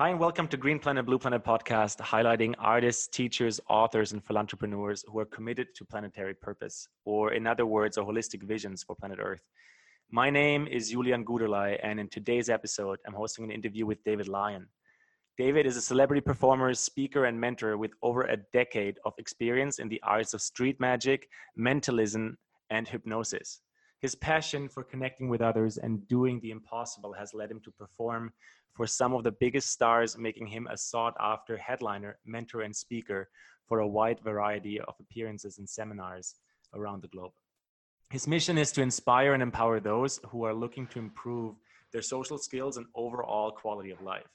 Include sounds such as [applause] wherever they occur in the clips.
Hi, and welcome to Green Planet Blue Planet podcast, highlighting artists, teachers, authors, and philanthropreneurs who are committed to planetary purpose, or in other words, a holistic visions for planet Earth. My name is Julian Guderlei, and in today's episode, I'm hosting an interview with David Lyon. David is a celebrity performer, speaker, and mentor with over a decade of experience in the arts of street magic, mentalism, and hypnosis. His passion for connecting with others and doing the impossible has led him to perform for some of the biggest stars, making him a sought after headliner, mentor, and speaker for a wide variety of appearances and seminars around the globe. His mission is to inspire and empower those who are looking to improve their social skills and overall quality of life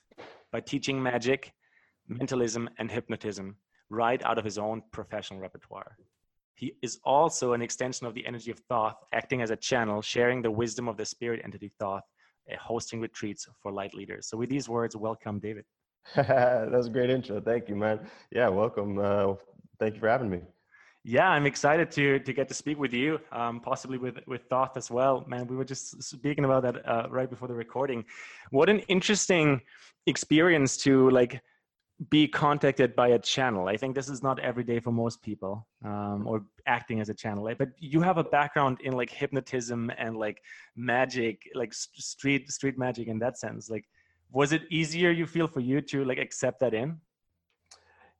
by teaching magic, mentalism, and hypnotism right out of his own professional repertoire. He is also an extension of the energy of Thoth, acting as a channel, sharing the wisdom of the spirit entity Thoth, hosting retreats for light leaders. So, with these words, welcome, David. [laughs] that was a great intro. Thank you, man. Yeah, welcome. Uh, thank you for having me. Yeah, I'm excited to to get to speak with you, um, possibly with with Thoth as well. Man, we were just speaking about that uh, right before the recording. What an interesting experience to like be contacted by a channel. I think this is not every day for most people, um, or acting as a channel. But you have a background in like hypnotism and like magic, like street street magic in that sense. Like, was it easier you feel for you to like accept that in?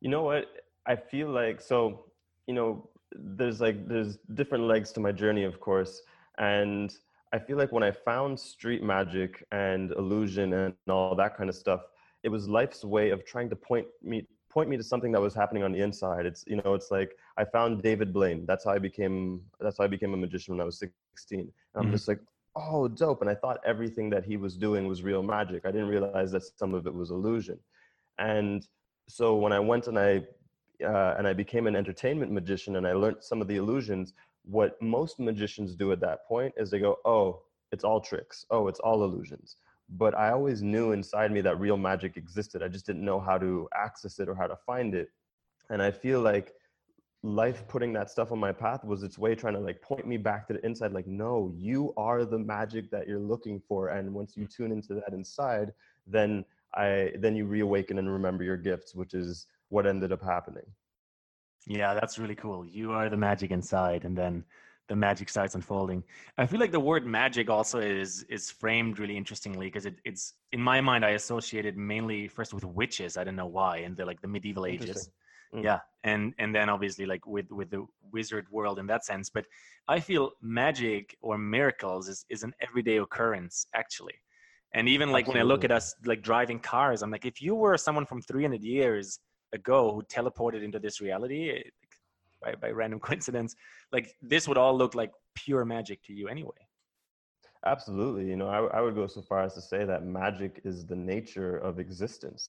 You know what? I feel like so. You know, there's like there's different legs to my journey, of course, and I feel like when I found street magic and illusion and all that kind of stuff it was life's way of trying to point me point me to something that was happening on the inside. It's you know, it's like I found David Blaine. That's how I became. That's how I became a magician when I was 16. And I'm mm-hmm. just like, oh, dope. And I thought everything that he was doing was real magic. I didn't realize that some of it was illusion. And so when I went and I uh, and I became an entertainment magician and I learned some of the illusions. What most magicians do at that point is they go, oh, it's all tricks. Oh, it's all illusions but I always knew inside me that real magic existed. I just didn't know how to access it or how to find it. And I feel like life putting that stuff on my path was its way trying to like point me back to the inside like no you are the magic that you're looking for and once you tune into that inside then i then you reawaken and remember your gifts which is what ended up happening yeah that's really cool you are the magic inside and then the magic starts unfolding. I feel like the word magic also is is framed really interestingly because it, it's in my mind I associated mainly first with witches. I don't know why in the like the medieval ages. Mm. Yeah, and and then obviously like with with the wizard world in that sense. But I feel magic or miracles is is an everyday occurrence actually. And even like Absolutely. when I look at us like driving cars, I'm like, if you were someone from 300 years ago who teleported into this reality, by, by random [laughs] coincidence like this would all look like pure magic to you anyway. Absolutely you know I, I would go so far as to say that magic is the nature of existence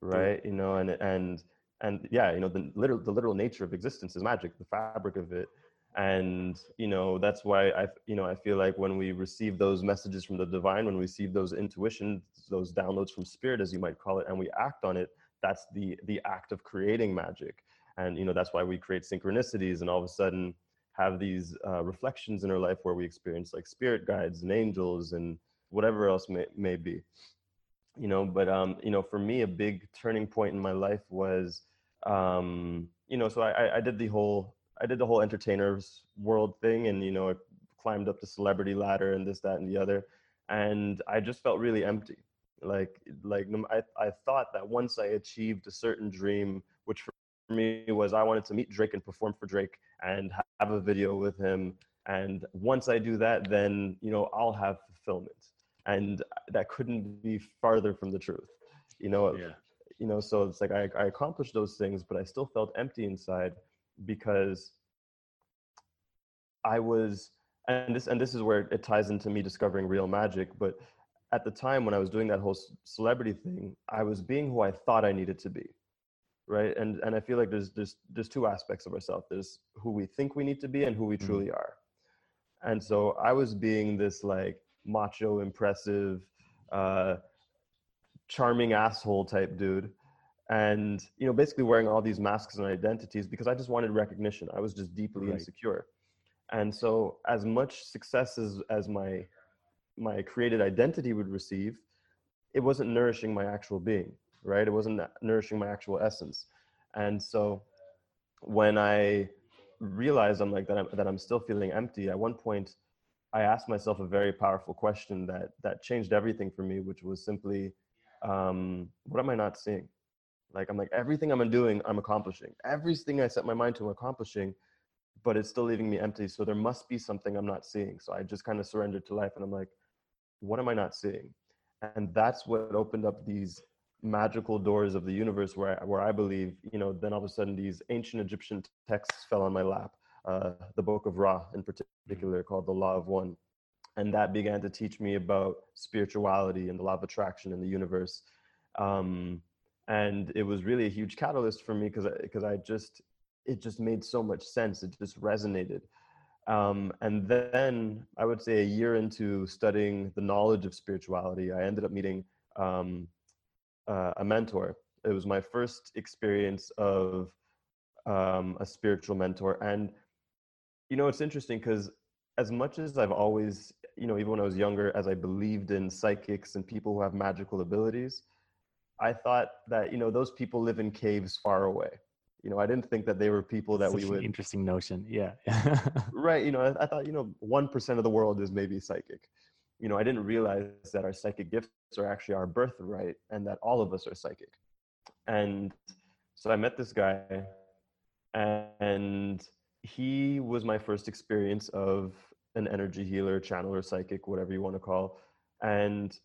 right? You know and and and yeah you know the literal the literal nature of existence is magic the fabric of it. And you know that's why i you know i feel like when we receive those messages from the divine when we receive those intuitions those downloads from spirit as you might call it and we act on it that's the the act of creating magic and you know that's why we create synchronicities and all of a sudden have these uh, reflections in our life where we experience like spirit guides and angels and whatever else may, may be. You know but um you know for me a big turning point in my life was um you know so i i did the whole i did the whole entertainers world thing and you know i climbed up the celebrity ladder and this that and the other. And i just felt really empty. Like like i, I thought that once i achieved a certain dream which for me was I wanted to meet Drake and perform for Drake and have a video with him. And once I do that, then you know I'll have fulfillment, and that couldn't be farther from the truth. You know, yeah. you know. So it's like I, I accomplished those things, but I still felt empty inside because I was, and this and this is where it ties into me discovering real magic. But at the time when I was doing that whole celebrity thing, I was being who I thought I needed to be right? And and i feel like there's there's there's two aspects of ourselves there's who we think we need to be and who we mm-hmm. truly are. And so i was being this like macho impressive uh charming asshole type dude and you know basically wearing all these masks and identities because i just wanted recognition. I was just deeply right. insecure. And so as much success as as my my created identity would receive it wasn't nourishing my actual being, right? It wasn't nourishing my actual essence. And so when I realized I'm like that I'm, that I'm still feeling empty, at one point I asked myself a very powerful question that that changed everything for me, which was simply, um, what am I not seeing? Like I'm like everything I'm doing, I'm accomplishing. Everything I set my mind to, I'm accomplishing, but it's still leaving me empty. So there must be something I'm not seeing. So I just kind of surrendered to life, and I'm like, what am I not seeing? And that's what opened up these magical doors of the universe where I, where I believe, you know, then all of a sudden these ancient Egyptian texts fell on my lap. Uh, the book of Ra in particular called the Law of One. And that began to teach me about spirituality and the law of attraction in the universe. Um, and it was really a huge catalyst for me because because I, I, just it just made so much sense. It just resonated. Um, and then I would say a year into studying the knowledge of spirituality, I ended up meeting um, uh, a mentor. It was my first experience of um, a spiritual mentor. And, you know, it's interesting because as much as I've always, you know, even when I was younger, as I believed in psychics and people who have magical abilities, I thought that, you know, those people live in caves far away. You know, I didn't think that they were people that Such we would. interesting notion. Yeah. [laughs] right. You know, I, I thought, you know, 1% of the world is maybe psychic you know, I didn't realize that our psychic gifts are actually our birthright and that all of us are psychic. And so I met this guy, and he was my first experience of an energy healer, channeler, psychic, whatever you want to call. And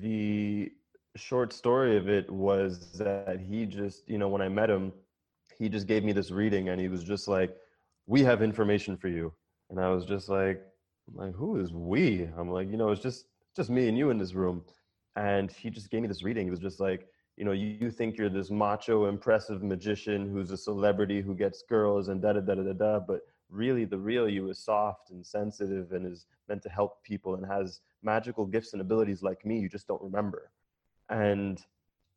the short story of it was that he just, you know, when I met him, he just gave me this reading and he was just like, We have information for you. And I was just like, like, who is we? I'm like, you know, it's just just me and you in this room. And he just gave me this reading. He was just like, you know, you, you think you're this macho, impressive magician who's a celebrity who gets girls and da da da da da, but really the real you is soft and sensitive and is meant to help people and has magical gifts and abilities like me. You just don't remember. And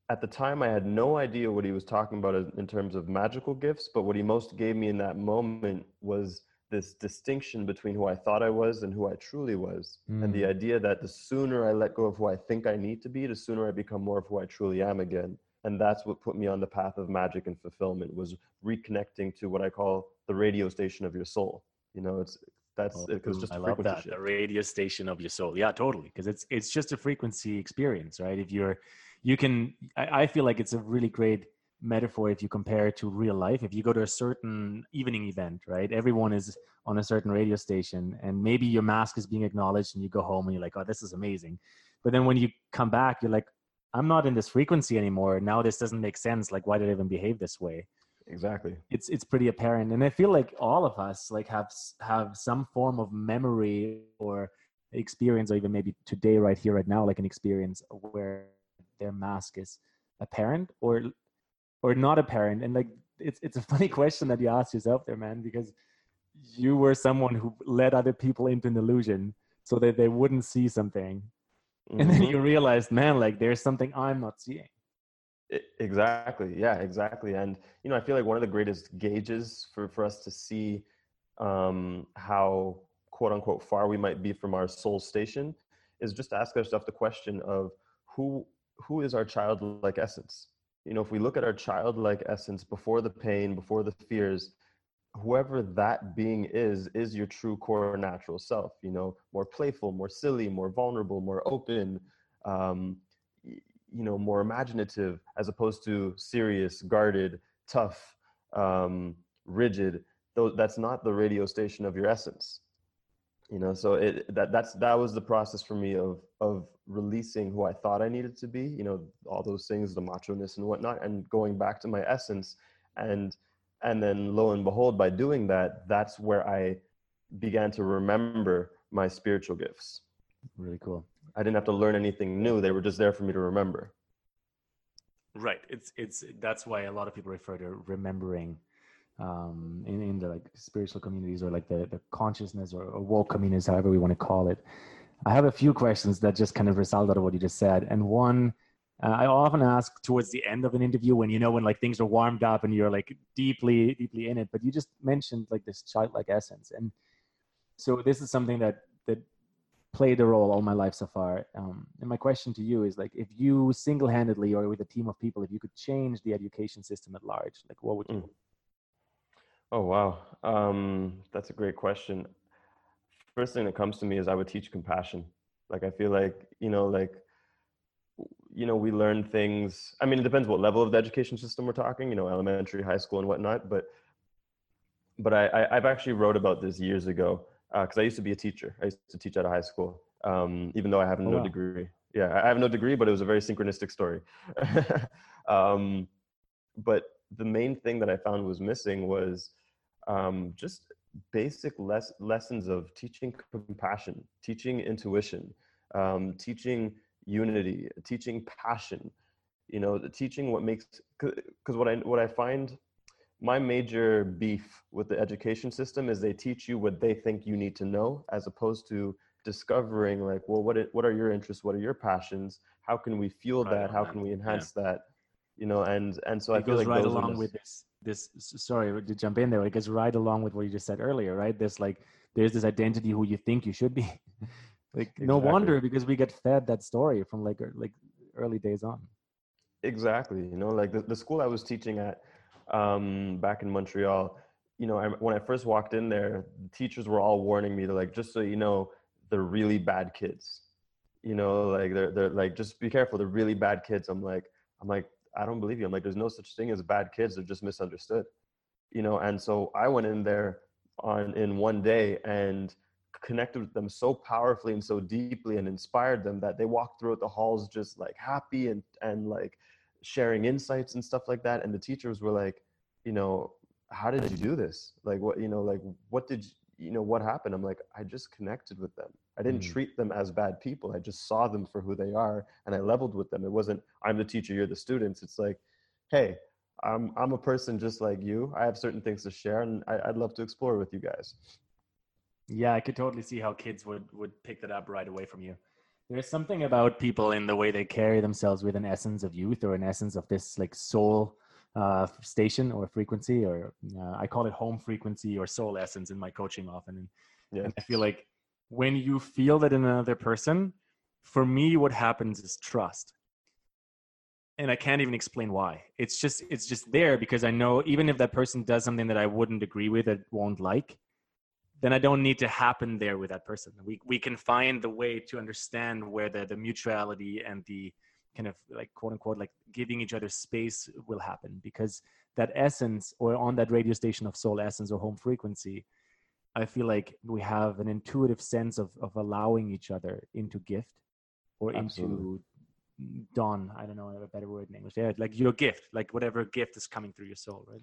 at the time, I had no idea what he was talking about in terms of magical gifts, but what he most gave me in that moment was this distinction between who I thought I was and who I truly was. Mm. And the mm. idea that the sooner I let go of who I think I need to be, the sooner I become more of who I truly am again. And that's what put me on the path of magic and fulfillment was reconnecting to what I call the radio station of your soul. You know, it's that's oh, just I love that shift. the radio station of your soul. Yeah, totally. Because it's it's just a frequency experience, right? If you're you can I, I feel like it's a really great metaphor if you compare it to real life if you go to a certain evening event right everyone is on a certain radio station and maybe your mask is being acknowledged and you go home and you're like oh this is amazing. But then when you come back you're like i'm not in this frequency anymore. Now this doesn't make sense. Like why did i even behave this way? Exactly. It's it's pretty apparent and i feel like all of us like have have some form of memory or experience or even maybe today right here right now like an experience where their mask is apparent or or not a parent and like it's it's a [laughs] funny question that you ask yourself there man because you were someone who led other people into an illusion so that they wouldn't see something. Mm-hmm. and then you mm-hmm. realized man like there's something i'm not seeing. Exactly. Yeah exactly. And you know i feel like one of the greatest gauges for for us to see um how quote unquote far we might be from our soul station is just ask ourselves the question of who who is our childlike essence you know if we look at our childlike essence before the pain before the fears whoever that being is is your true core natural self you know more playful more silly more vulnerable more open um, you know more imaginative as opposed to serious guarded tough um, rigid though that's not the radio station of your essence you know so it that that's that was the process for me of of releasing who i thought i needed to be you know all those things the macho ness and whatnot and going back to my essence. And and then lo and behold by doing that that's where i began to remember my spiritual gifts. Really cool. I didn't have to learn anything new. They were just there for me to remember. Right. It's it's that's why a lot of people refer to remembering um, in, in the like spiritual communities or like the, the consciousness or, or woke communities, however we want to call it. I have a few questions that just kind of result out of what you just said. And one, uh, I often ask towards the end of an interview when you know when like things are warmed up and you're like deeply, deeply in it. But you just mentioned like this childlike essence, and so this is something that that played a role all my life so far. Um, and my question to you is like, if you single-handedly or with a team of people, if you could change the education system at large, like what would you? Mm. Oh wow, um, that's a great question. First thing that comes to me is I would teach compassion. Like I feel like you know, like you know, we learn things. I mean, it depends what level of the education system we're talking. You know, elementary, high school, and whatnot. But but I, I have actually wrote about this years ago because uh, I used to be a teacher. I used to teach at a high school, um, even though I have oh, no wow. degree. Yeah, I have no degree, but it was a very synchronistic story. [laughs] um, but the main thing that I found was missing was um, just basic les- lessons of teaching compassion, teaching intuition, um, teaching unity, teaching passion. You know, teaching what makes because what I what I find my major beef with the education system is they teach you what they think you need to know as opposed to discovering like well what it, what are your interests what are your passions how can we fuel right that how that. can we enhance yeah. that you know and and so it i feel goes like right along with this this sorry to jump in there it goes right along with what you just said earlier right there's like there's this identity who you think you should be [laughs] like exactly. no wonder because we get fed that story from like like early days on exactly you know like the, the school i was teaching at um, back in Montreal, you know, I, when I first walked in there, the teachers were all warning me to like, just so you know, they're really bad kids. You know, like they're they're like, just be careful. They're really bad kids. I'm like, I'm like, I don't believe you. I'm like, there's no such thing as bad kids. They're just misunderstood. You know, and so I went in there on in one day and connected with them so powerfully and so deeply and inspired them that they walked throughout the halls just like happy and and like sharing insights and stuff like that and the teachers were like you know how did you do this like what you know like what did you, you know what happened i'm like i just connected with them i didn't mm. treat them as bad people i just saw them for who they are and i leveled with them it wasn't i'm the teacher you're the students it's like hey i'm i'm a person just like you i have certain things to share and I, i'd love to explore with you guys yeah i could totally see how kids would would pick that up right away from you there's something about people in the way they carry themselves with an essence of youth or an essence of this like soul uh, station or frequency, or uh, I call it home frequency or soul essence in my coaching often. And, yeah. and I feel like when you feel that in another person, for me, what happens is trust. And I can't even explain why. It's just it's just there because I know even if that person does something that I wouldn't agree with, that won't like, then I don't need to happen there with that person. We we can find the way to understand where the the mutuality and the kind of like quote unquote like giving each other space will happen because that essence or on that radio station of soul essence or home frequency i feel like we have an intuitive sense of of allowing each other into gift or Absolutely. into dawn i don't know a better word in english yeah like your gift like whatever gift is coming through your soul right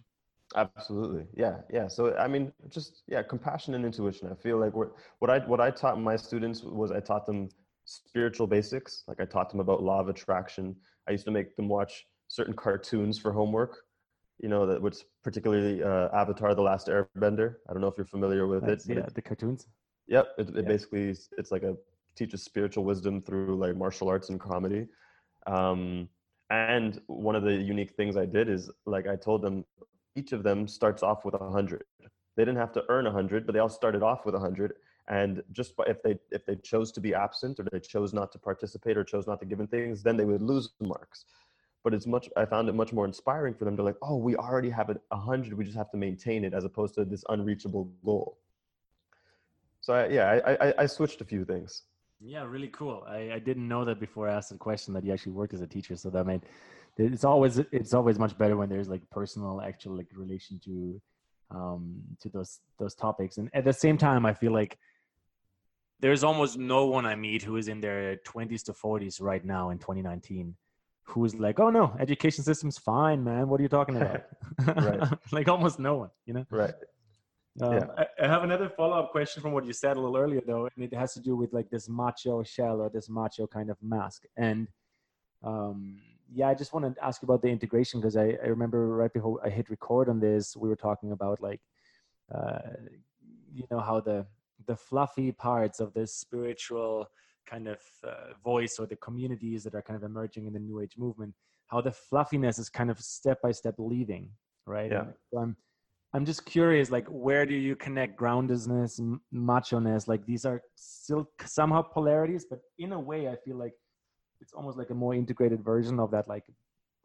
Absolutely. Yeah. Yeah. So, I mean, just, yeah, compassion and intuition. I feel like what, what I, what I taught my students was I taught them spiritual basics. Like I taught them about law of attraction. I used to make them watch certain cartoons for homework, you know, that was particularly uh, Avatar, The Last Airbender. I don't know if you're familiar with it. Yeah. The cartoons. Yep. It, it yeah. basically, it's like a teaches spiritual wisdom through like martial arts and comedy. Um, and one of the unique things I did is like I told them each of them starts off with a hundred. They didn't have to earn a hundred, but they all started off with a hundred. And just if they if they chose to be absent or they chose not to participate or chose not to give in things, then they would lose marks. But it's much I found it much more inspiring for them to like, oh, we already have a hundred, we just have to maintain it as opposed to this unreachable goal. So I, yeah, I, I, I switched a few things. Yeah, really cool. I, I didn't know that before I asked the question that you actually worked as a teacher, so that made it's always it's always much better when there's like personal actual like relation to um to those those topics and at the same time i feel like there's almost no one i meet who is in their 20s to 40s right now in 2019 who's like oh no education system's fine man. What are you talking about? [laughs] Right. [laughs] Like almost no one you know? Right. Um, yeah. I, I have another follow-up question from what you said a little earlier though and it has to do with like this macho shell or this macho kind of mask. And um yeah, I just want to ask about the integration because I, I remember right before I hit record on this, we were talking about like, uh, you know, how the the fluffy parts of this spiritual kind of uh, voice or the communities that are kind of emerging in the New Age movement, how the fluffiness is kind of step by step leaving, right? Yeah. So I'm I'm just curious, like, where do you connect groundedness, and macho-ness? Like, these are still somehow polarities, but in a way, I feel like it's almost like a more integrated version of that, like,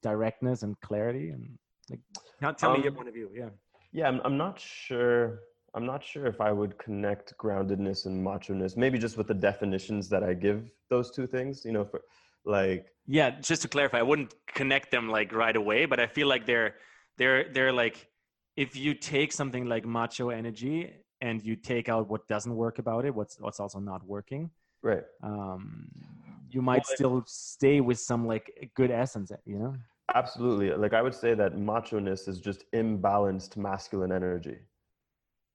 directness and clarity. And like, now tell Um, me your point of view. Yeah. Yeah, I'm, I'm not sure. I'm not sure if I would connect groundedness and macho-ness. Maybe just with the definitions that I give those two things. You know, for like Yeah, just to clarify, I wouldn't connect them like right away, but I feel like they're they're they're like if you take something like macho energy and you take out what doesn't work about it, what's what's also not working, right. um, you might Well, still stay with some like good essence, you know? Absolutely. Like I would say that macho-ness is just imbalanced masculine energy.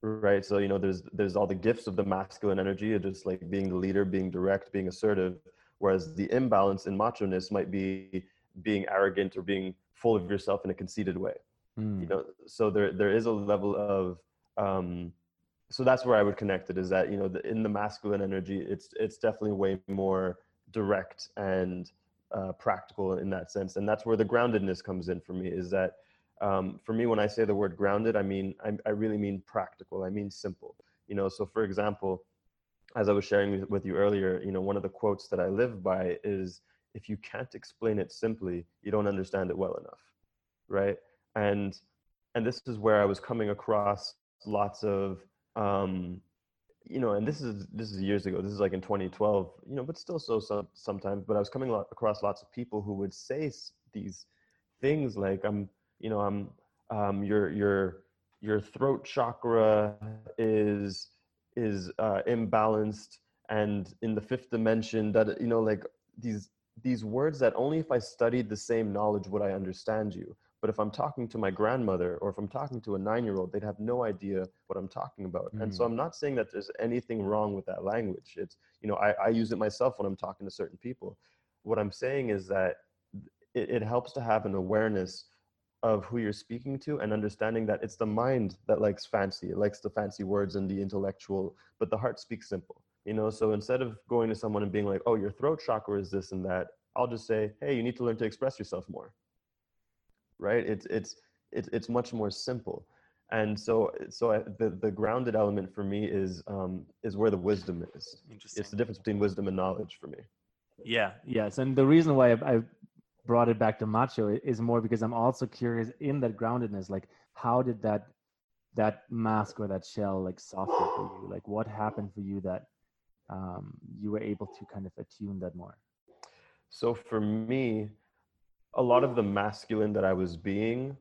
Right. So, you know, there's there's all the gifts of the masculine energy, of just like being the leader, being direct, being assertive. Whereas the imbalance in macho-ness might be being arrogant or being full of yourself in a conceited way. Mm. You know, so there there is a level of um so that's where I would connect it is that, you know, the, in the masculine energy, it's it's definitely way more direct and uh, practical in that sense. And that's where the groundedness comes in for me is that um, for me, when I say the word grounded, I mean, I, I really mean practical. I mean simple. You know, so for example, as I was sharing with, you earlier, you know, one of the quotes that I live by is, if you can't explain it simply, you don't understand it well enough, right? And and this is where I was coming across lots of, um, you know, and this is this is years ago. This is like in 2012, you know, but still so, so sometimes. But I was coming across lots of people who would say these things like, "I'm, you know, I'm, um, your your your throat chakra is is uh, imbalanced, and in the fifth dimension, that you know, like these these words that only if I studied the same knowledge would I understand you. But if I'm talking to my grandmother or if I'm talking to a nine year old, they'd have no idea what I'm talking about. And so Mm. I'm not saying that there's anything wrong with that language. It's, you know, I, I use it myself when I'm talking to certain people. What I'm saying is that it, it helps to have an awareness of who you're speaking to and understanding that it's the mind that likes fancy, it likes the fancy words and the intellectual, but the heart speaks simple. You know, so instead of going to someone and being like, oh, your throat chakra is this and that, I'll just say, hey, you need to learn to express yourself more right it's it's it's, it's much more simple and so so I, the the grounded element for me is um is where the wisdom is Interesting. it's the difference between wisdom and knowledge for me yeah. Yes, and the reason why I, I brought it back to macho is more because I'm also curious in that groundedness, like how did that that mask or that shell like soften for you? Like what happened for you that um, you were able to kind of attune that more? so for me a lot of the masculine that i was being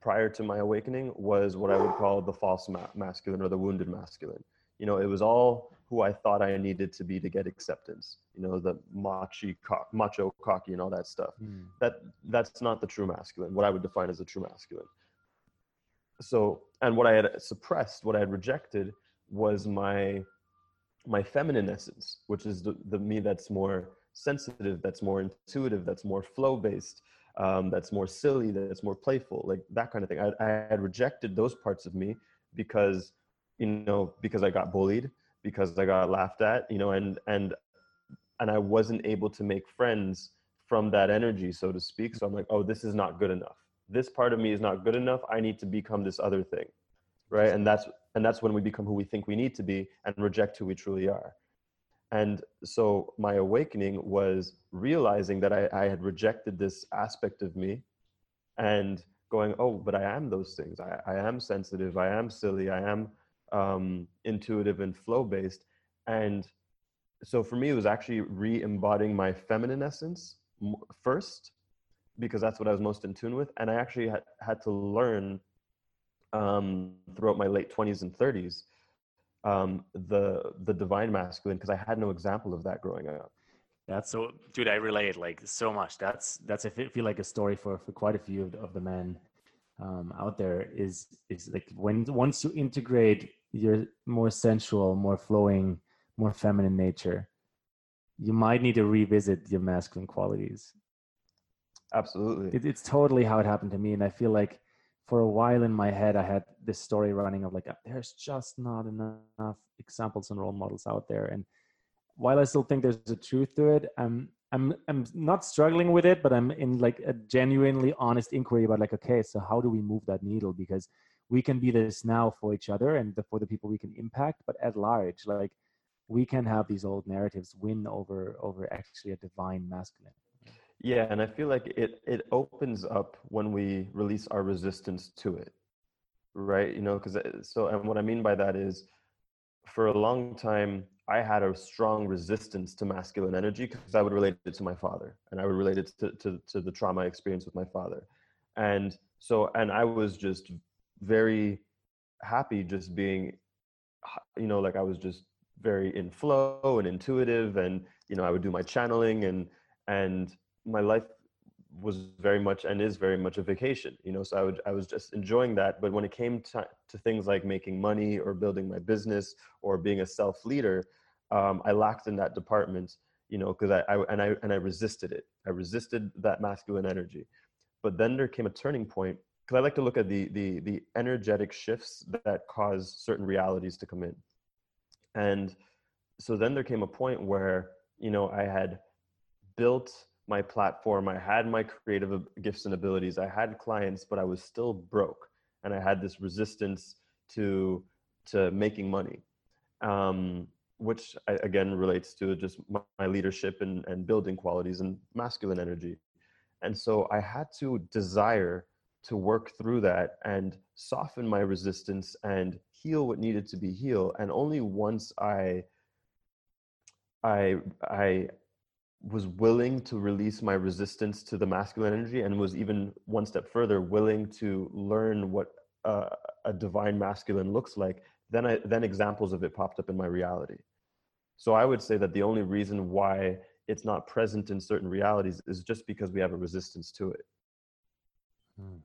prior to my awakening was what i would call the false ma- masculine or the wounded masculine you know it was all who i thought i needed to be to get acceptance you know the machi co- macho cocky and all that stuff. That that's not the true masculine what i would define as a true masculine. So and what i had suppressed what i had rejected was my my feminine essence which is the, the me that's more sensitive that's more intuitive that's more flow based um, that's more silly that's more playful like that kind of thing. I, I had rejected those parts of me because you know because i got bullied because i got laughed at you know and and and i wasn't able to make friends from that energy so to speak. So i'm like oh this is not good enough. This part of me is not good enough. I need to become this other thing. Right? And that's and that's when we become who we think we need to be and reject who we truly are. And so my awakening was realizing that I, I had rejected this aspect of me and going oh but i am those things. I, I am sensitive. I am silly. I am um, intuitive and flow based and so for me it was actually re-embodying my feminine essence first because that's what i was most in tune with and i actually had, had to learn um, throughout my late 20s and 30s um, the the divine masculine because i had no example of that growing up That's So, dude, I relate like so much. That's that's I fe- feel like a story for for quite a few of the, of the men um, out there. Is is like when once you integrate your more sensual, more flowing, more feminine nature, you might need to revisit your masculine qualities. absolutely It, it's totally how it happened to me, and I feel like for a while in my head, I had this story running of like, uh, there's just not enough examples and role models out there, and while I still think there's a truth to it, I'm I'm I'm not struggling with it, but I'm in like a genuinely honest inquiry about like, okay, so how do we move that needle? Because we can be this now for each other and for the people we can impact but at large like we can have these old narratives win over over actually a divine masculine. Yeah and i feel like it it opens up when we release our resistance to it right? You know because uh, so and what i mean by that is for a long time i had a strong resistance to masculine energy because i would relate it to my father and i would relate it to, to, to the trauma experience with my father. And so and i was just very happy just being you know like i was just very in flow and intuitive and you know i would do my channeling and and my life was very much and is very much a vacation you know so i would i was just enjoying that. But when it came to, to things like making money or building my business or being a self leader um, i lacked in that department you know because I, I and i and i resisted it. I resisted that masculine energy. But then there came a turning point because i like to look at the the the energetic shifts that cause certain realities to come in. And so then there came a point where you know i had built my platform i had my creative gifts and abilities i had clients but i was still broke and i had this resistance to to making money. Um, which I, again relates to just my leadership and, and building qualities and masculine energy. And so i had to desire to work through that and soften my resistance and heal what needed to be healed. And only once i i i was willing to release my resistance to the masculine energy and was even one step further willing to learn what uh, a divine masculine looks like then i then examples of it popped up in my reality. So i would say that the only reason why it's not present in certain realities is just because we have a resistance to it. Hmm.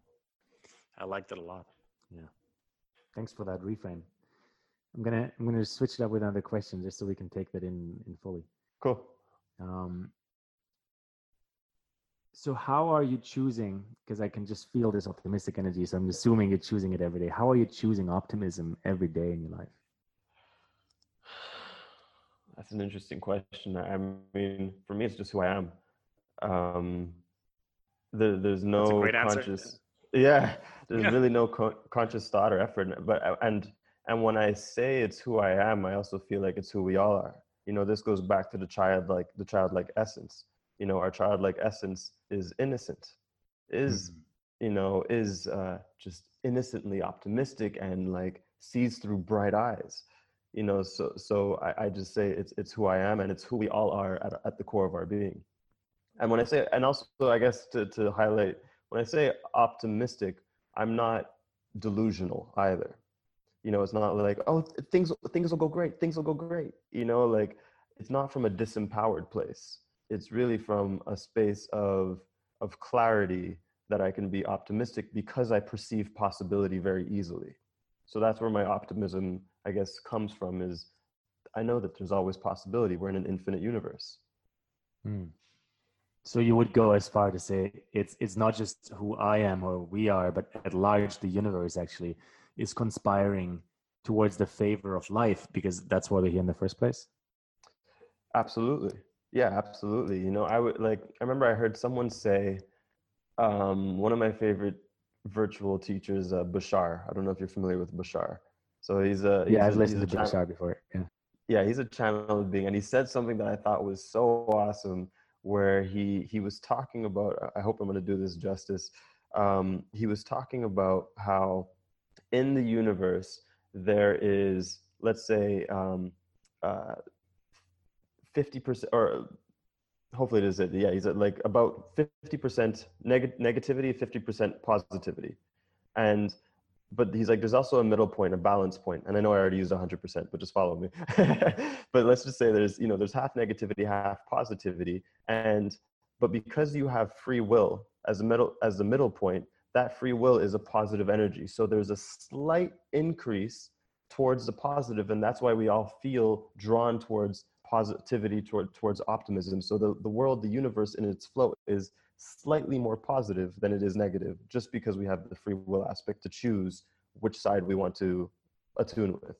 I liked it a lot yeah thanks for that reframe i'm gonna i'm gonna switch it up with another question just so we can take that in in fully cool um, so how are you choosing? Because I can just feel this optimistic energy. So I'm assuming you're choosing it every day. How are you choosing optimism every day in your life? That's an interesting question. I mean, for me, it's just who I am. Um, there, there's no conscious. Answer. Yeah, there's yeah. really no co- conscious thought or effort. But and and when I say it's who I am, I also feel like it's who we all are you know this goes back to the child like the childlike essence you know our childlike essence is innocent is mm-hmm. you know is uh, just innocently optimistic and like sees through bright eyes you know so so I, I just say it's it's who i am and it's who we all are at, at the core of our being and when i say and also i guess to, to highlight when i say optimistic i'm not delusional either. You know it's not like oh things things will go great things will go great. You know like it's not from a disempowered place. It's really from a space of of clarity that i can be optimistic because i perceive possibility very easily. So that's where my optimism i guess comes from is i know that there's always possibility. We're in an infinite universe. Mm. So you would go as far to say it's it's not just who i am or we are but at large the universe actually is conspiring towards the favor of life because that's why we're here in the first place? Absolutely. Yeah absolutely. You know i would like i remember i heard someone say um, one of my favorite virtual teachers uh, bashar. I don't know if you're familiar with bashar. So he's a yeah he's i've a, listened to bashar before yeah. Yeah he's a channel being and he said something that i thought was so awesome where he he was talking about i hope i'm going to do this justice um, he was talking about how in the universe there is let's say um, uh, 50% or hopefully it is it yeah he's at like about 50% neg- negativity 50% positivity. And but he's like there's also a middle point a balance point and i know i already used 100% but just follow me [laughs] but let's just say there's you know there's half negativity half positivity and but because you have free will as a middle as the middle point that free will is a positive energy. So there's a slight increase towards the positive, and that's why we all feel drawn towards positivity, toward, towards optimism. So the, the world, the universe in its flow is slightly more positive than it is negative, just because we have the free will aspect to choose which side we want to attune with.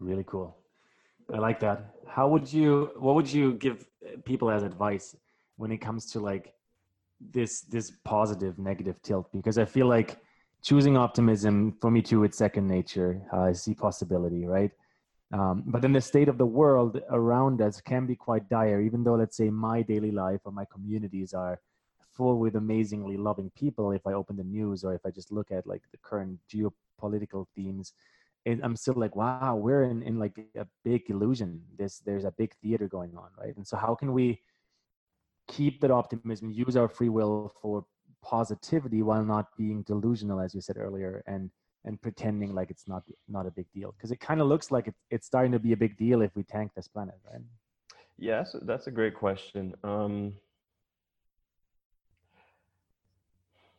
Really cool. I like that. How would you, what would you give people as advice when it comes to like this this positive negative tilt because i feel like choosing optimism for me too. It's second nature. Uh, I see possibility, right? Um, but then the state of the world around us can be quite dire, even though, let's say, my daily life or my communities are full with amazingly loving people. If I open the news or if I just look at like the current geopolitical themes, it, I'm still like, wow, we're in, in like a big illusion. There's, there's a big theater going on, right? And so, how can we keep that optimism, use our free will for positivity while not being delusional, as you said earlier, and and pretending like it's not not a big deal. Because it kind of looks like it, it's starting to be a big deal if we tank this planet right? Yes that's a great question. Um,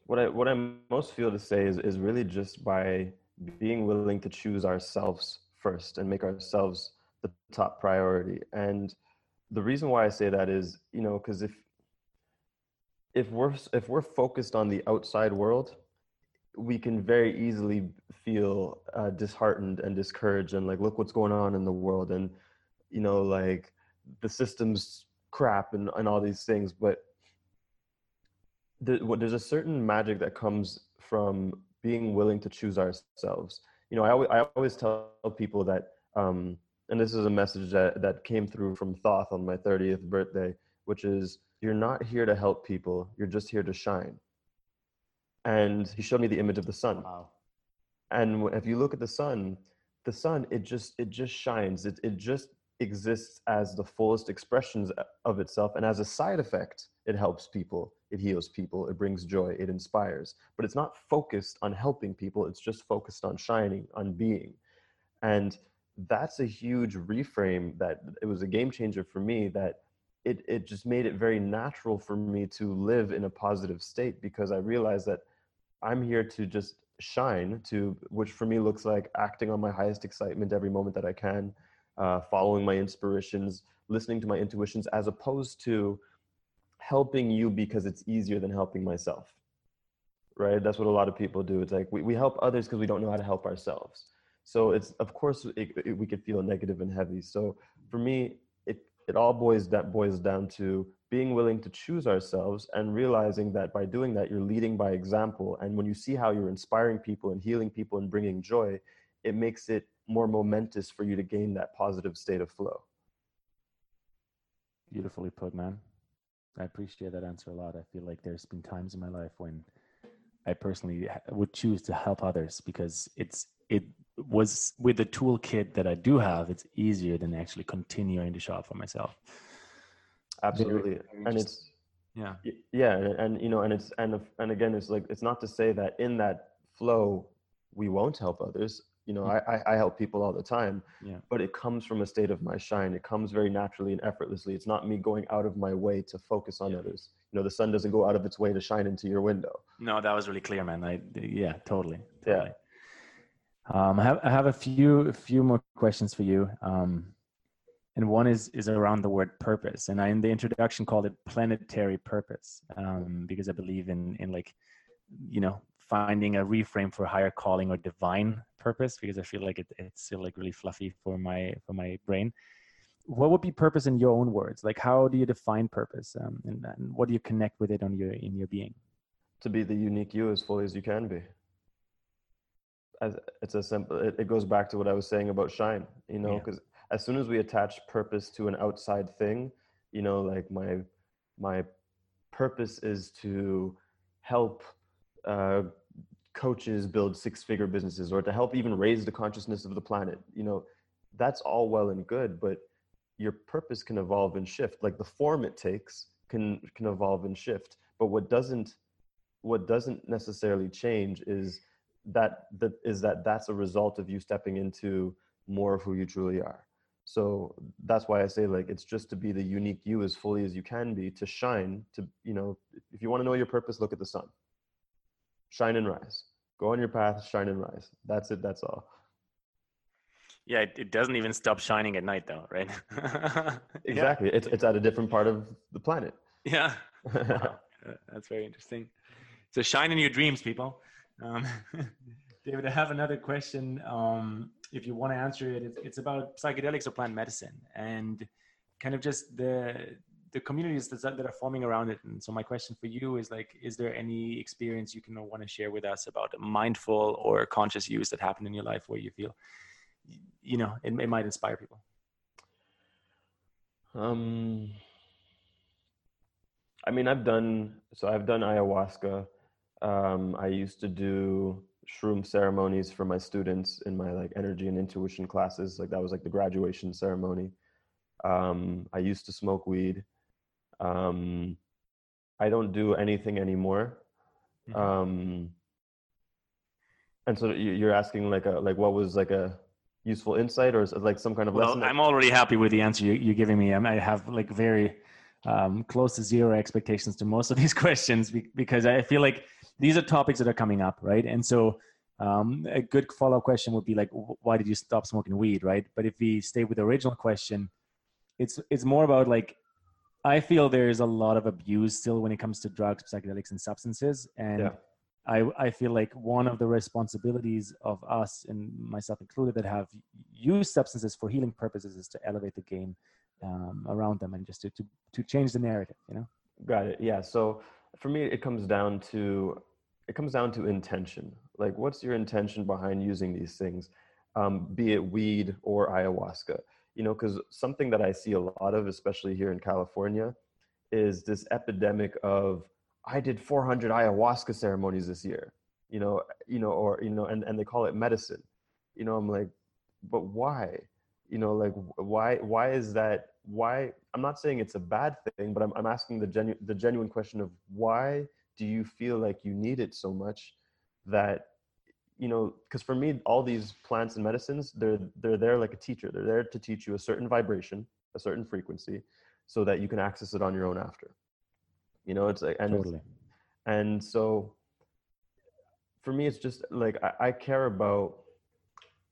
what i what i most feel to say is is really just by being willing to choose ourselves first and make ourselves the top priority. And the reason why i say that is you know because if if we're if we're focused on the outside world we can very easily feel uh, disheartened and discouraged and like look what's going on in the world and you know like the system's crap and, and all these things but the, there's a certain magic that comes from being willing to choose ourselves. You know i always, I always tell people that um, and this is a message that, that came through from thoth on my 30th birthday which is you're not here to help people you're just here to shine and he showed me the image of the sun. Wow. And if you look at the sun, the sun it just it just shines. It it just exists as the fullest expressions uh, of itself, and as a side effect, it helps people. It heals people. It brings joy. It inspires. But it's not focused on helping people. It's just focused on shining, on being, and that's a huge reframe. That it was a game changer for me. That it it just made it very natural for me to live in a positive state because I realized that I'm here to just shine to which for me looks like acting on my highest excitement every moment that I can, uh, following my inspirations, listening to my intuitions, as opposed to helping you because it's easier than helping myself. Right? That's what a lot of people do. It's like we, we help others because we don't know how to help ourselves. So it's of course it, it, we could feel negative and heavy. So for me, it all boils that boils down to being willing to choose ourselves and realizing that by doing that you're leading by example. And when you see how you're inspiring people and healing people and bringing joy it makes it more momentous for you to gain that positive state of flow. Beautifully put man. I appreciate that answer a lot. I feel like there's been times in my life when i personally would choose to help others because it's it was with the toolkit that i do have it's easier than actually continuing to show up for myself. Absolutely. Very, very and it's yeah. yeah and, and, you know and it's and and again it's like it's not to say that in that flow we won't help others. You know mm. I, I help people all the time yeah. but it comes from a state of my shine. It comes very naturally and effortlessly. It's not me going out of my way to focus on yeah. others. You know the sun doesn't go out of its way to shine into your window. No that was really clear man. I yeah totally, totally. yeah um, I have, I have a few a few more questions for you. Um, and one is is around the word purpose. And i in the introduction called it planetary purpose um, because i believe in in like you know finding a reframe for higher calling or divine purpose because i feel like it, it's still like really fluffy for my for my brain. What would be purpose in your own words? Like how do you define purpose? Um, and, and what do you connect with it on your in your being? To be the unique you as fully as you can be as it's a simple it, it goes back to what i was saying about shine you know because yeah as soon as we attach purpose to an outside thing you know like my my purpose is to help uh, coaches build six figure businesses or to help even raise the consciousness of the planet you know that's all well and good but your purpose can evolve and shift. Like the form it takes can can evolve and shift but what doesn't what doesn't necessarily change is that that is that that's a result of you stepping into more of who you truly are. So that's why i say like it's just to be the unique you as fully as you can be to shine to you know if you want to know your purpose look at the sun. Shine and rise. Go on your path shine and rise. That's it that's all. Yeah it, it doesn't even stop shining at night though right? [laughs] Exactly. Yeah. it's, it's at a different part of the planet. Yeah. [laughs] Wow. that's very interesting. So shine in your dreams people um, [laughs] david i have another question um, if you want to answer it, it's, it's about psychedelics or plant medicine and kind of just the the communities that, that are forming around it. And so my question for you is like, is there any experience you can want to share with us about mindful or conscious use that happened in your life where you feel, you know, it, it might inspire people? Um, I mean, I've done so. I've done ayahuasca. Um, I used to do shroom ceremonies for my students in my like energy and intuition classes. Like that was like the graduation ceremony. Um, I used to smoke weed. Um, I don't do anything anymore. Mm-hmm. Um, and so you're asking like a like what was like a useful insight or like some kind of well, lesson? I'm already happy with the answer you, are giving me. I have like very um, close to zero expectations to most of these [laughs] questions because I feel like these are topics that are coming up, right? And so um, a good follow-up question would be like, why did you stop smoking weed, right? But if we stay with the original question, it's it's more about like I feel there's a lot of abuse still when it comes to drugs, psychedelics, and substances, and yeah. I, I feel like one of the responsibilities of us and myself included that have used substances for healing purposes is to elevate the game um, around them and just to, to, to change the narrative, you know? Got it. Yeah. So for me, it comes down to, it comes down to intention. Like what's your intention behind using these things? Um, be it weed or ayahuasca, you know, because something that I see a lot of, especially here in California, is this epidemic of I did 400 ayahuasca ceremonies this year, you know, you know, or you know, and and they call it medicine, you know. I'm like, but why? You know, like why? Why is that? Why? I'm not saying it's a bad thing, but I'm I'm asking the genuine the genuine question of why do you feel like you need it so much that you know because for me all these plants and medicines they're they're there like a teacher they're there to teach you a certain vibration a certain frequency so that you can access it on your own after you know it's like and totally. and so for me it's just like I, I care about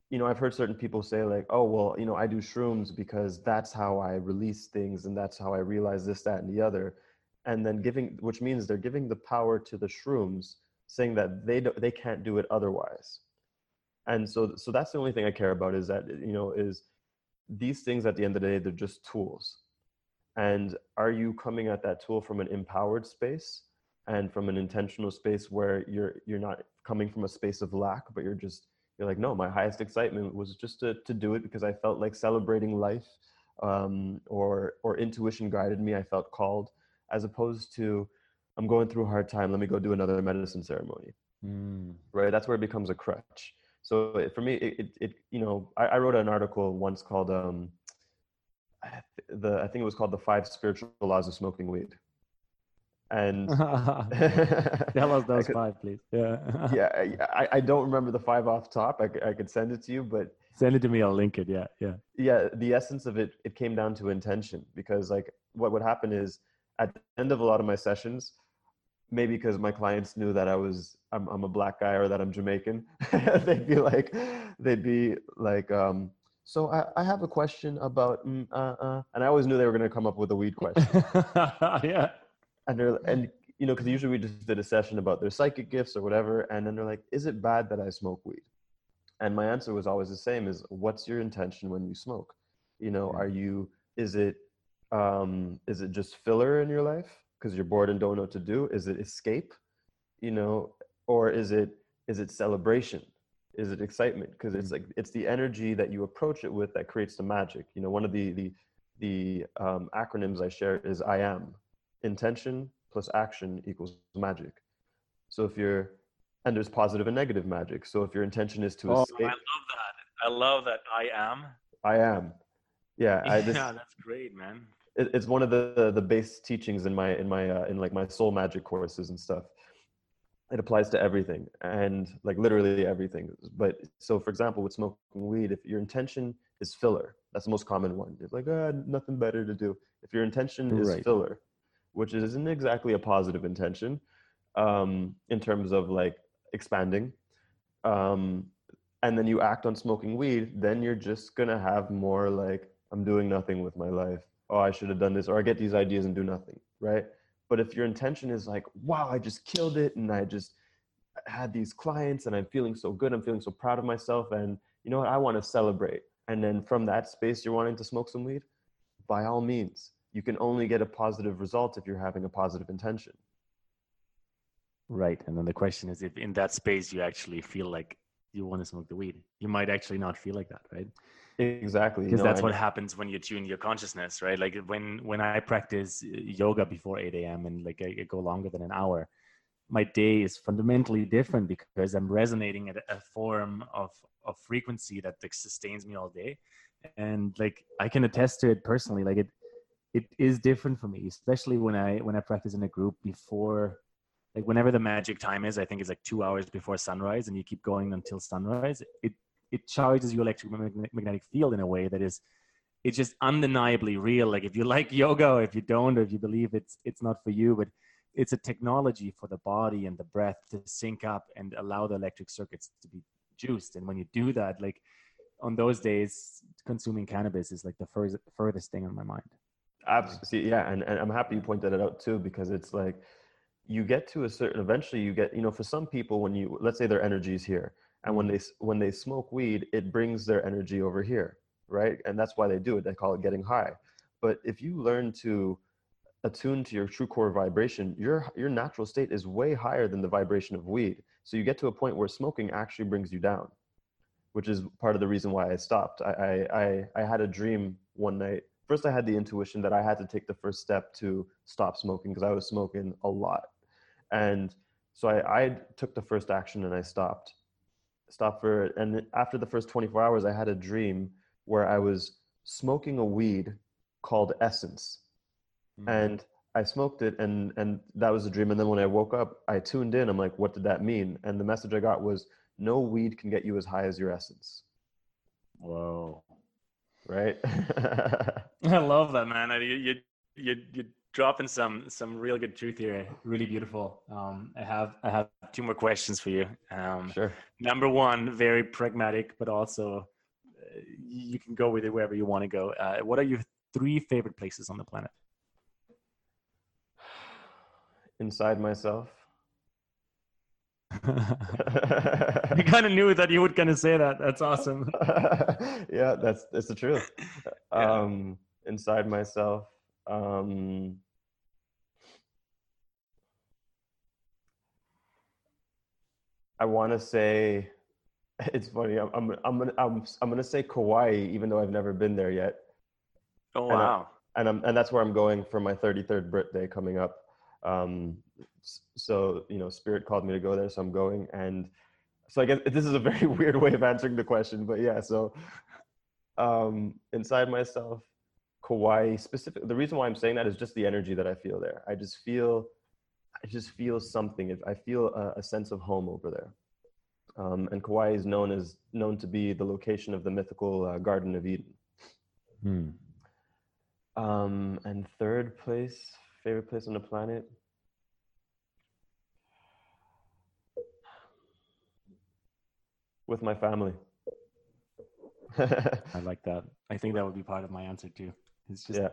you know i've heard certain people say like oh well you know i do shrooms because that's how i release things and that's how i realize this that and the other. And then giving which means they're giving the power to the shrooms saying that they don't they can't do it otherwise. And so so that's the only thing i care about is that you know is these things at the end of the day they're just tools. And are you coming at that tool from an empowered space and from an intentional space where you're you're not coming from a space of lack but you're just you're like no my highest excitement was just to, to do it because i felt like celebrating life um, or or intuition guided me i felt called as opposed to i'm going through a hard time let me go do another medicine ceremony mm. right that's where it becomes a crutch so for me it, it, it you know I, I, wrote an article once called um, the I think it was called the five spiritual laws of smoking weed. And [laughs] tell us those could, five, please. Yeah, [laughs] yeah. I, I don't remember the five off top. I, I could send it to you, but send it to me. I'll link it. Yeah, yeah. Yeah. The essence of it, it came down to intention because, like, what would happen is at the end of a lot of my sessions, maybe because my clients knew that I was I'm, I'm a black guy or that I'm Jamaican, [laughs] they'd be like, they'd be like, um, so I, I have a question about, mm, uh, uh, and I always knew they were going to come up with a weed question. yeah. And they're, and you know, because usually we just did a session about their psychic gifts or whatever, and then they're like, "Is it bad that I smoke weed?" And my answer was always the same: "Is what's your intention when you smoke? You know, are you? Is it, um, is it just filler in your life because you're bored and don't know what to do? Is it escape? You know, or is it is it celebration? is it excitement because it's like it's the energy that you approach it with that creates the magic you know one of the the the um, acronyms i share is i am intention plus action equals magic. So if you're and there's positive and negative magic. So if your intention is to oh, escape i love that. I love that i am. I am. Yeah I just, [laughs] yeah that's great man. It, it's one of the the base teachings in my in my uh, in like my soul magic courses and stuff. It applies to everything and like literally everything. But so for example with smoking weed if your intention is filler that's the most common one. It's like ah, nothing better to do. If your intention is right. filler which isn't exactly a positive intention um, in terms of like expanding um, and then you act on smoking weed then you're just gonna have more like i'm doing nothing with my life oh i should have done this or i get these ideas and do nothing right but if your intention is like, wow, I just killed it and I just had these clients and I'm feeling so good, I'm feeling so proud of myself, and you know what, I want to celebrate. And then from that space, you're wanting to smoke some weed, by all means. You can only get a positive result if you're having a positive intention. Right. And then the question is if in that space you actually feel like you want to smoke the weed, you might actually not feel like that, right? Exactly. Because No, that's I what know. happens when you tune your consciousness, right? Like when when I practice yoga before 8 a.m. and like I, I go longer than an hour, my day is fundamentally different because I'm resonating at a form of of frequency that like, sustains me all day, and like I can attest to it personally. Like it it is different for me, especially when I when I practice in a group before like whenever the magic time is, I think it's like two hours before sunrise, and you keep going until sunrise. It it charges your electromagnetic field in a way that is it's just undeniably real. Like if you like [laughs] yoga if you don't, or if you believe it's it's not for you, but it's a technology for the body and the breath to sync up and allow the electric circuits to be juiced. And when you do that, like on those days, consuming cannabis is like the furthest furthest thing on my mind. Absolutely. Yeah. And, and I'm happy you pointed it out too, because it's like you get to a certain, eventually you get, you know, for some people, when you, let's say their energy is here and when mm-hmm. they, when they smoke weed, it brings their energy over here. Right. And that's why they do it. They call it getting high. But if you learn to attune to your true core vibration, your, your natural state is way higher than the vibration of weed. So you get to a point where smoking actually brings you down, which is part of the reason why I stopped. I, I, I, I had a dream one night first I had the intuition that I had to take the first step to stop smoking because I was smoking a lot. And so I, I took the first action and I stopped. Stopped for and after the first 24 hours, I had a dream where I was smoking a weed called Essence. Mm-hmm. And I smoked it and and that was a dream. And then when I woke up, I tuned in. I'm like, what did that mean? And the message I got was no weed can get you as high as your essence. Whoa. Right? [laughs] I love that, man. I, you, you, you, you're dropping some, some real good truth here. Really beautiful. Um, I have, I have two more questions for you. Um, sure. number one, very pragmatic, but also uh, you can go with it wherever you want to go. Uh, what are your three favorite places on the planet? [sighs] Inside myself. I kind of knew that you would kind of say that. That's awesome. [laughs] yeah, that's that's the truth. [laughs] Yeah. Um, inside myself. Um, I want to say, [laughs] it's funny. I'm I'm I'm gonna I'm, I'm gonna say Kauai, even though I've never been there yet, Oh, wow. and I'm and that's where I'm going for my 33rd birthday coming up. Um, so you know, Spirit called me to go there, so I'm going. And so I guess [laughs] this is a very [laughs] weird way of answering the question, but yeah. So um, inside myself, Kauai specific. The reason why I'm saying that is just the energy that I feel there. I just feel, I just feel something. I feel a, a sense of home over there. Um, and Kauai is known as known to be the location of the mythical uh, Garden of Eden. Hmm. Um, and third place, favorite place on the planet. With my family. [laughs] I like that. I think that would be part of my answer too. It's just yeah,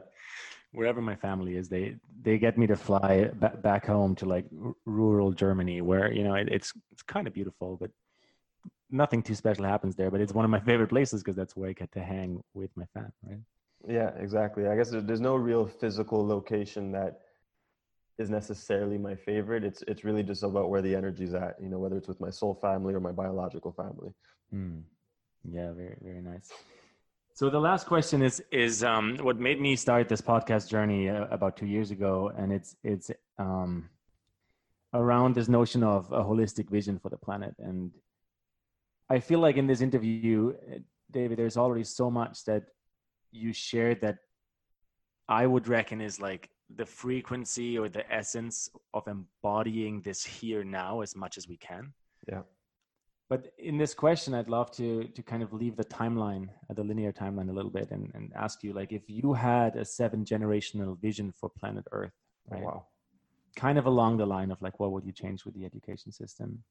wherever my family is, they they get me to fly ba- back home to like r- rural Germany, where you know it, it's it's kind of beautiful, but nothing too special happens there. But it's one of my favorite places because that's where I get to hang with my fam. Right? yeah, exactly. I guess there's no real physical location that is necessarily my favorite. It's it's really just about where the energy's at. You know, whether it's with my soul family or my biological family. Hmm. Yeah, very very nice. So the last question is is um, what made me start this podcast journey uh, about two years ago, and it's it's um, around this notion of a holistic vision for the planet. And I feel like in this interview, uh, David, there's already so much that you shared that I would reckon is like the frequency or the essence of embodying this here now as much as we can. Yeah. But in this question, I'd love to to kind of leave the timeline, uh, the linear timeline, a little bit, and, and ask you like if you had a seven generational vision for planet Earth, Oh, right? wow. kind of along the line of like what would you change with the education system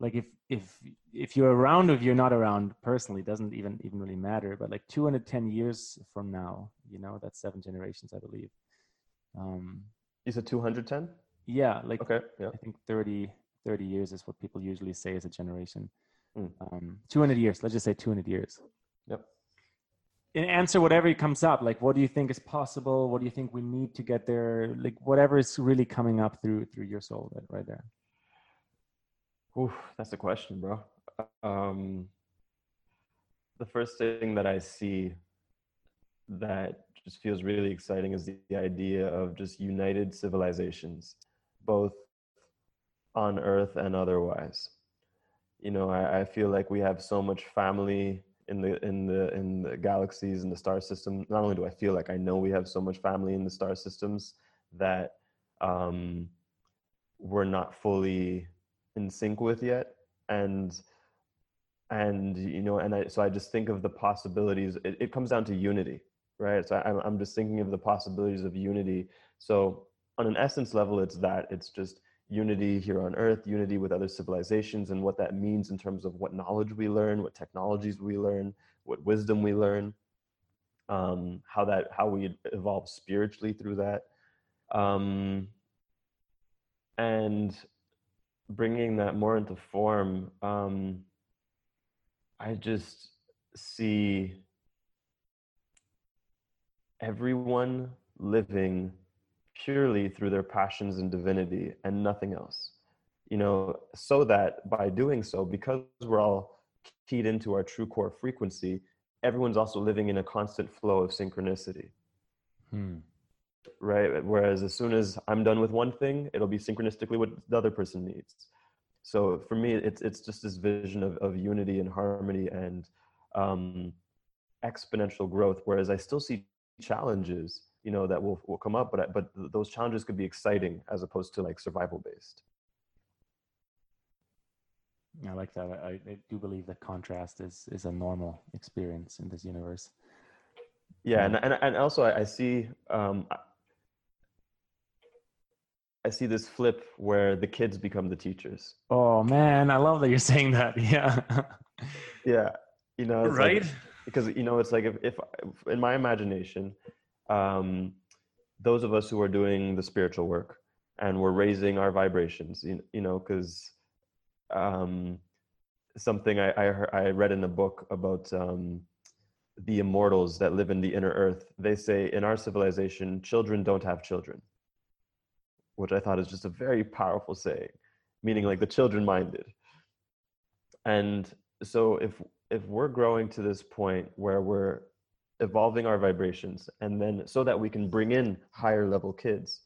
like if if if you're around or if you're not around personally doesn't even even really matter but like 210 years from now you know that's seven generations i believe um You said 210. yeah like Okay. Yeah. i think 30 30 years is what people usually say is a generation Mm. um 200 years let's just say 200 years Yep. And answer whatever comes up. Like, what do you think is possible? What do you think we need to get there? Like, whatever is really coming up through through your soul, right, right there. Ooh, that's a question, bro. Um, the first thing that I see that just feels really exciting is the, the idea of just united civilizations, both on Earth and otherwise. You know, I, I feel like we have so much family in the in the in the galaxies and the star system. Not only do I feel like I know we have so much family in the star systems that um, we're not fully in sync with yet, and and you know, and I so I just think of the possibilities. It, it comes down to unity, right? So I'm, I'm just thinking of the possibilities of unity. So on an essence level, it's that it's just unity here on earth, unity with other civilizations, and what that means in terms of what knowledge we learn, what technologies we learn, what wisdom we learn, um, how that how we evolve spiritually through that, um, and bringing that more into form. Um, I just see everyone living purely through their passions and divinity and nothing else. You know, so that by doing so, because we're all keyed into our true core frequency, everyone's also living in a constant flow of synchronicity. Hmm. Right. Whereas as soon as I'm done with one thing, it'll be synchronistically what the other person needs. So for me, it's it's just this vision of, of unity and harmony and um, exponential growth. Whereas I still see challenges you know that will will come up but but those challenges could be exciting as opposed to like survival based i like that I, I do believe that contrast is is a normal experience in this universe yeah and and, and also i, I see um I see this flip where the kids become the teachers. Oh man, I love that you're saying that. [laughs] Yeah. yeah. You know, right? Like, because you know, it's like if, if in my imagination, um, those of us who are doing the spiritual work and we're raising our vibrations you, you know because um, something I, I, heard, I, read in a book about um, the immortals that live in the inner earth they say in our civilization children don't have children which i thought is just a very powerful saying meaning like the children minded and so if if we're growing to this point where we're evolving our vibrations and then so that we can bring in higher level kids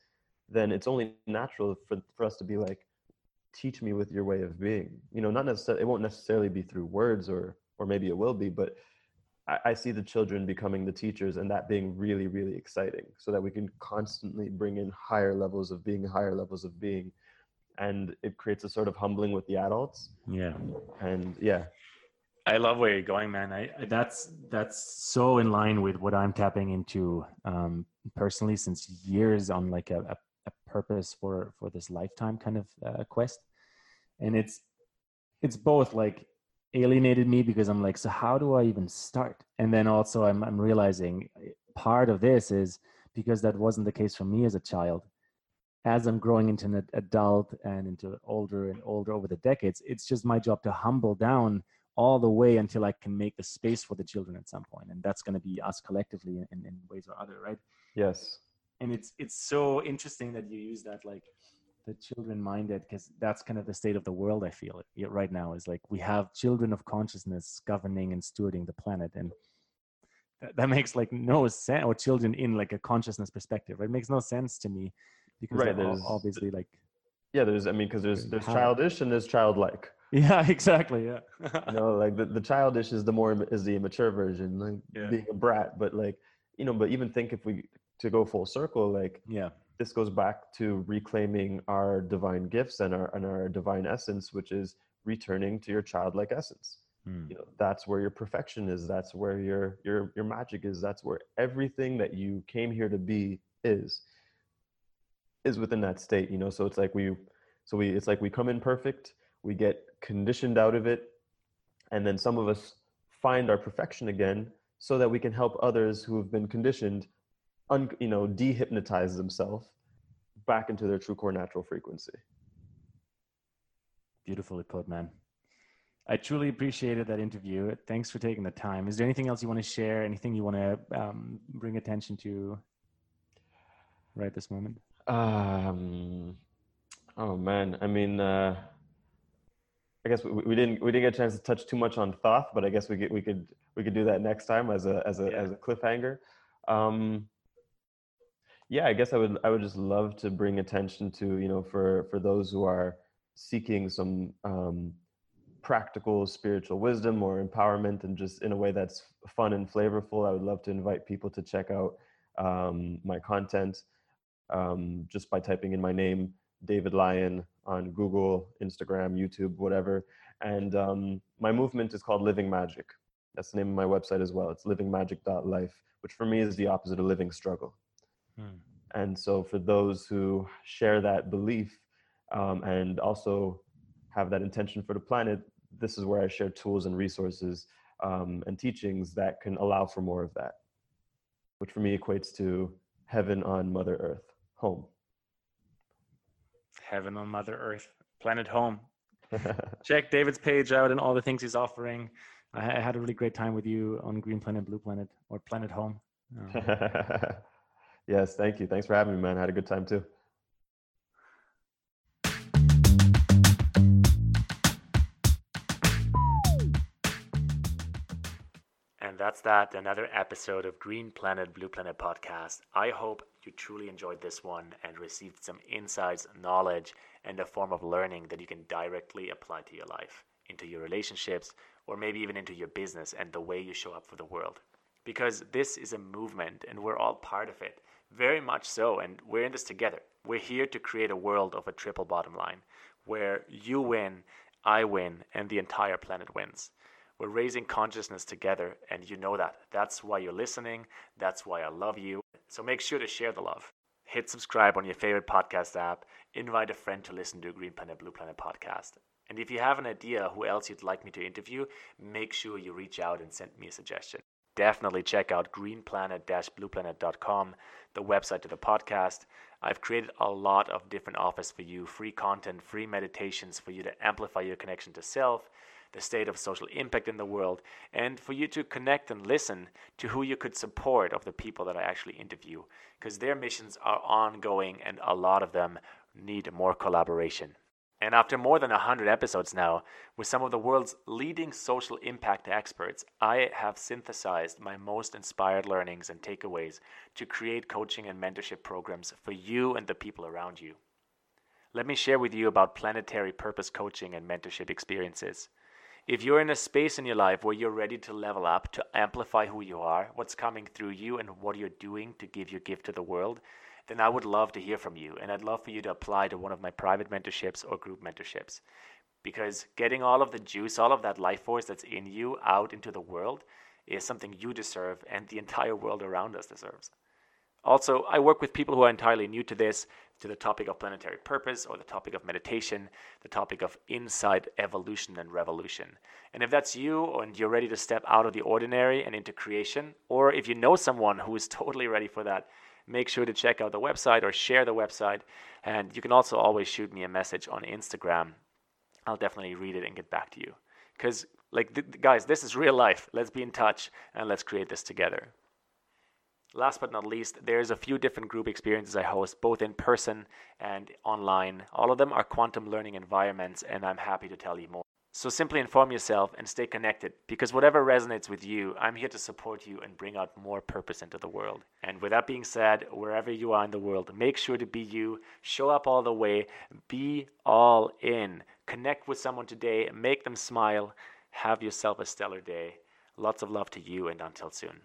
then it's only natural for, for us to be like teach me with your way of being. You know not necessarily it won't necessarily be through words or or maybe it will be but I, I see the children becoming the teachers and that being really really exciting so that we can constantly bring in higher levels of being higher levels of being and it creates a sort of humbling with the adults. Yeah. And yeah I love where you're going, man. I, that's that's so in line with what I'm tapping into um, personally since years on like a, a, a, purpose for for this lifetime kind of uh, quest, and it's it's both like alienated me because I'm like, so how do I even start? And then also I'm I'm realizing part of this is because that wasn't the case for me as a child. As I'm growing into an adult and into older and older over the decades, it's just my job to humble down all the way until I can make the space for the children at some point, and that's going to be us collectively in, in ways or other, right? Yes. And it's it's so interesting that you use that like the children minded because that's kind of the state of the world. I feel it right now is like we have children of consciousness governing and stewarding the planet, and that, that makes like no sense. Or children in like a consciousness perspective, right? It makes no sense to me because right, there's obviously like yeah, there's I mean because there's there's childish and there's childlike [laughs] yeah, exactly. Yeah. [laughs] you know, like the, the childish is the more is the immature version, like yeah. being a brat. But like, you know, but even think if we to go full circle, like yeah, this goes back to reclaiming our divine gifts and our and our divine essence, which is returning to your childlike essence. Hmm. You know, that's where your perfection is. That's where your your your magic is. That's where everything that you came here to be is is within that state. You know, so it's like we so we it's like we come in perfect we get conditioned out of it and then some of us find our perfection again so that we can help others who have been conditioned un, you know dehypnotize themselves back into their true core natural frequency beautifully put man I truly appreciated that interview. Thanks for taking the time. Is there anything else you want to share? Anything you want to um, bring attention to right this moment? Um, oh man, I mean, uh, I guess we, we, didn't we didn't get a chance to touch too much on Thoth, but I guess we get, we could we could do that next time as a as a yeah. as a cliffhanger. Um, yeah, I guess I would I would just love to bring attention to you know for for those who are seeking some um, practical spiritual wisdom or empowerment and just in a way that's fun and flavorful. I would love to invite people to check out um, my content um, just by typing in my name, David Lyon, on Google, Instagram, YouTube, whatever. And um, my movement is called Living Magic. That's the name of my website as well. It's livingmagic.life, which for me is the opposite of living struggle. Hmm. And so, for those who share that belief um, and also have that intention for the planet, this is where I share tools and resources um, and teachings that can allow for more of that, which for me equates to heaven on Mother Earth, home heaven on Mother Earth, planet home. [laughs] Check David's page out and all the things he's offering. I, had a really great time with you on Green Planet, Blue Planet, or Planet Home. Oh. [laughs] yes, thank you. Thanks for having me, man. I had a good time too. That's that. Another episode of Green Planet, Blue Planet podcast. I hope you truly enjoyed this one and received some insights, knowledge, and a form of learning that you can directly apply to your life, into your relationships, or maybe even into your business and the way you show up for the world. Because this is a movement and we're all part of it. Very much so. And we're in this together. We're here to create a world of a triple bottom line where you win, I win, and the entire planet wins. We're raising consciousness together, and you know that. That's why you're listening. That's why I love you. So make sure to share the love. Hit subscribe on your favorite podcast app. Invite a friend to listen to Green Planet Blue Planet podcast. And if you have an idea who else you'd like me to interview, make sure you reach out and send me a suggestion. Definitely check out greenplanet-blueplanet.com, the website to the podcast. I've created a lot of different offers for you, free content, free meditations for you to amplify your connection to self the state of social impact in the world, and for you to connect and listen to who you could support of the people that I actually interview, because their missions are ongoing and a lot of them need more collaboration. And after more than 100 episodes now, with some of the world's leading social impact experts, I have synthesized my most inspired learnings and takeaways to create coaching and mentorship programs for you and the people around you. Let me share with you about planetary purpose coaching and mentorship experiences. If you're in a space in your life where you're ready to level up, to amplify who you are, what's coming through you, and what you're doing to give your gift to the world, then I would love to hear from you. And I'd love for you to apply to one of my private mentorships or group mentorships. Because getting all of the juice, all of that life force that's in you out into the world is something you deserve and the entire world around us deserves. Also, I work with people who are entirely new to this, to the topic of planetary purpose or the topic of meditation, the topic of inside evolution and revolution. And if that's you and you're ready to step out of the ordinary and into creation, or if you know someone who is [laughs] totally ready for that, make sure to check out the website or share the website. And you can also always shoot me a message on Instagram. I'll definitely read it and get back to you. Because, like, th- guys, this is real life. Let's be in touch and let's create this together. Last but not least, there's a few different group experiences I host, both in person and online. All of them are quantum learning environments, and I'm happy to tell you more. So simply inform yourself and stay connected because whatever resonates with you, I'm here to support you and bring out more purpose into the world. And with that being said, wherever you are in the world, make sure to be you, show up all the way, be all in. Connect with someone today, make them smile, have yourself a stellar day. Lots of love to you, and until soon.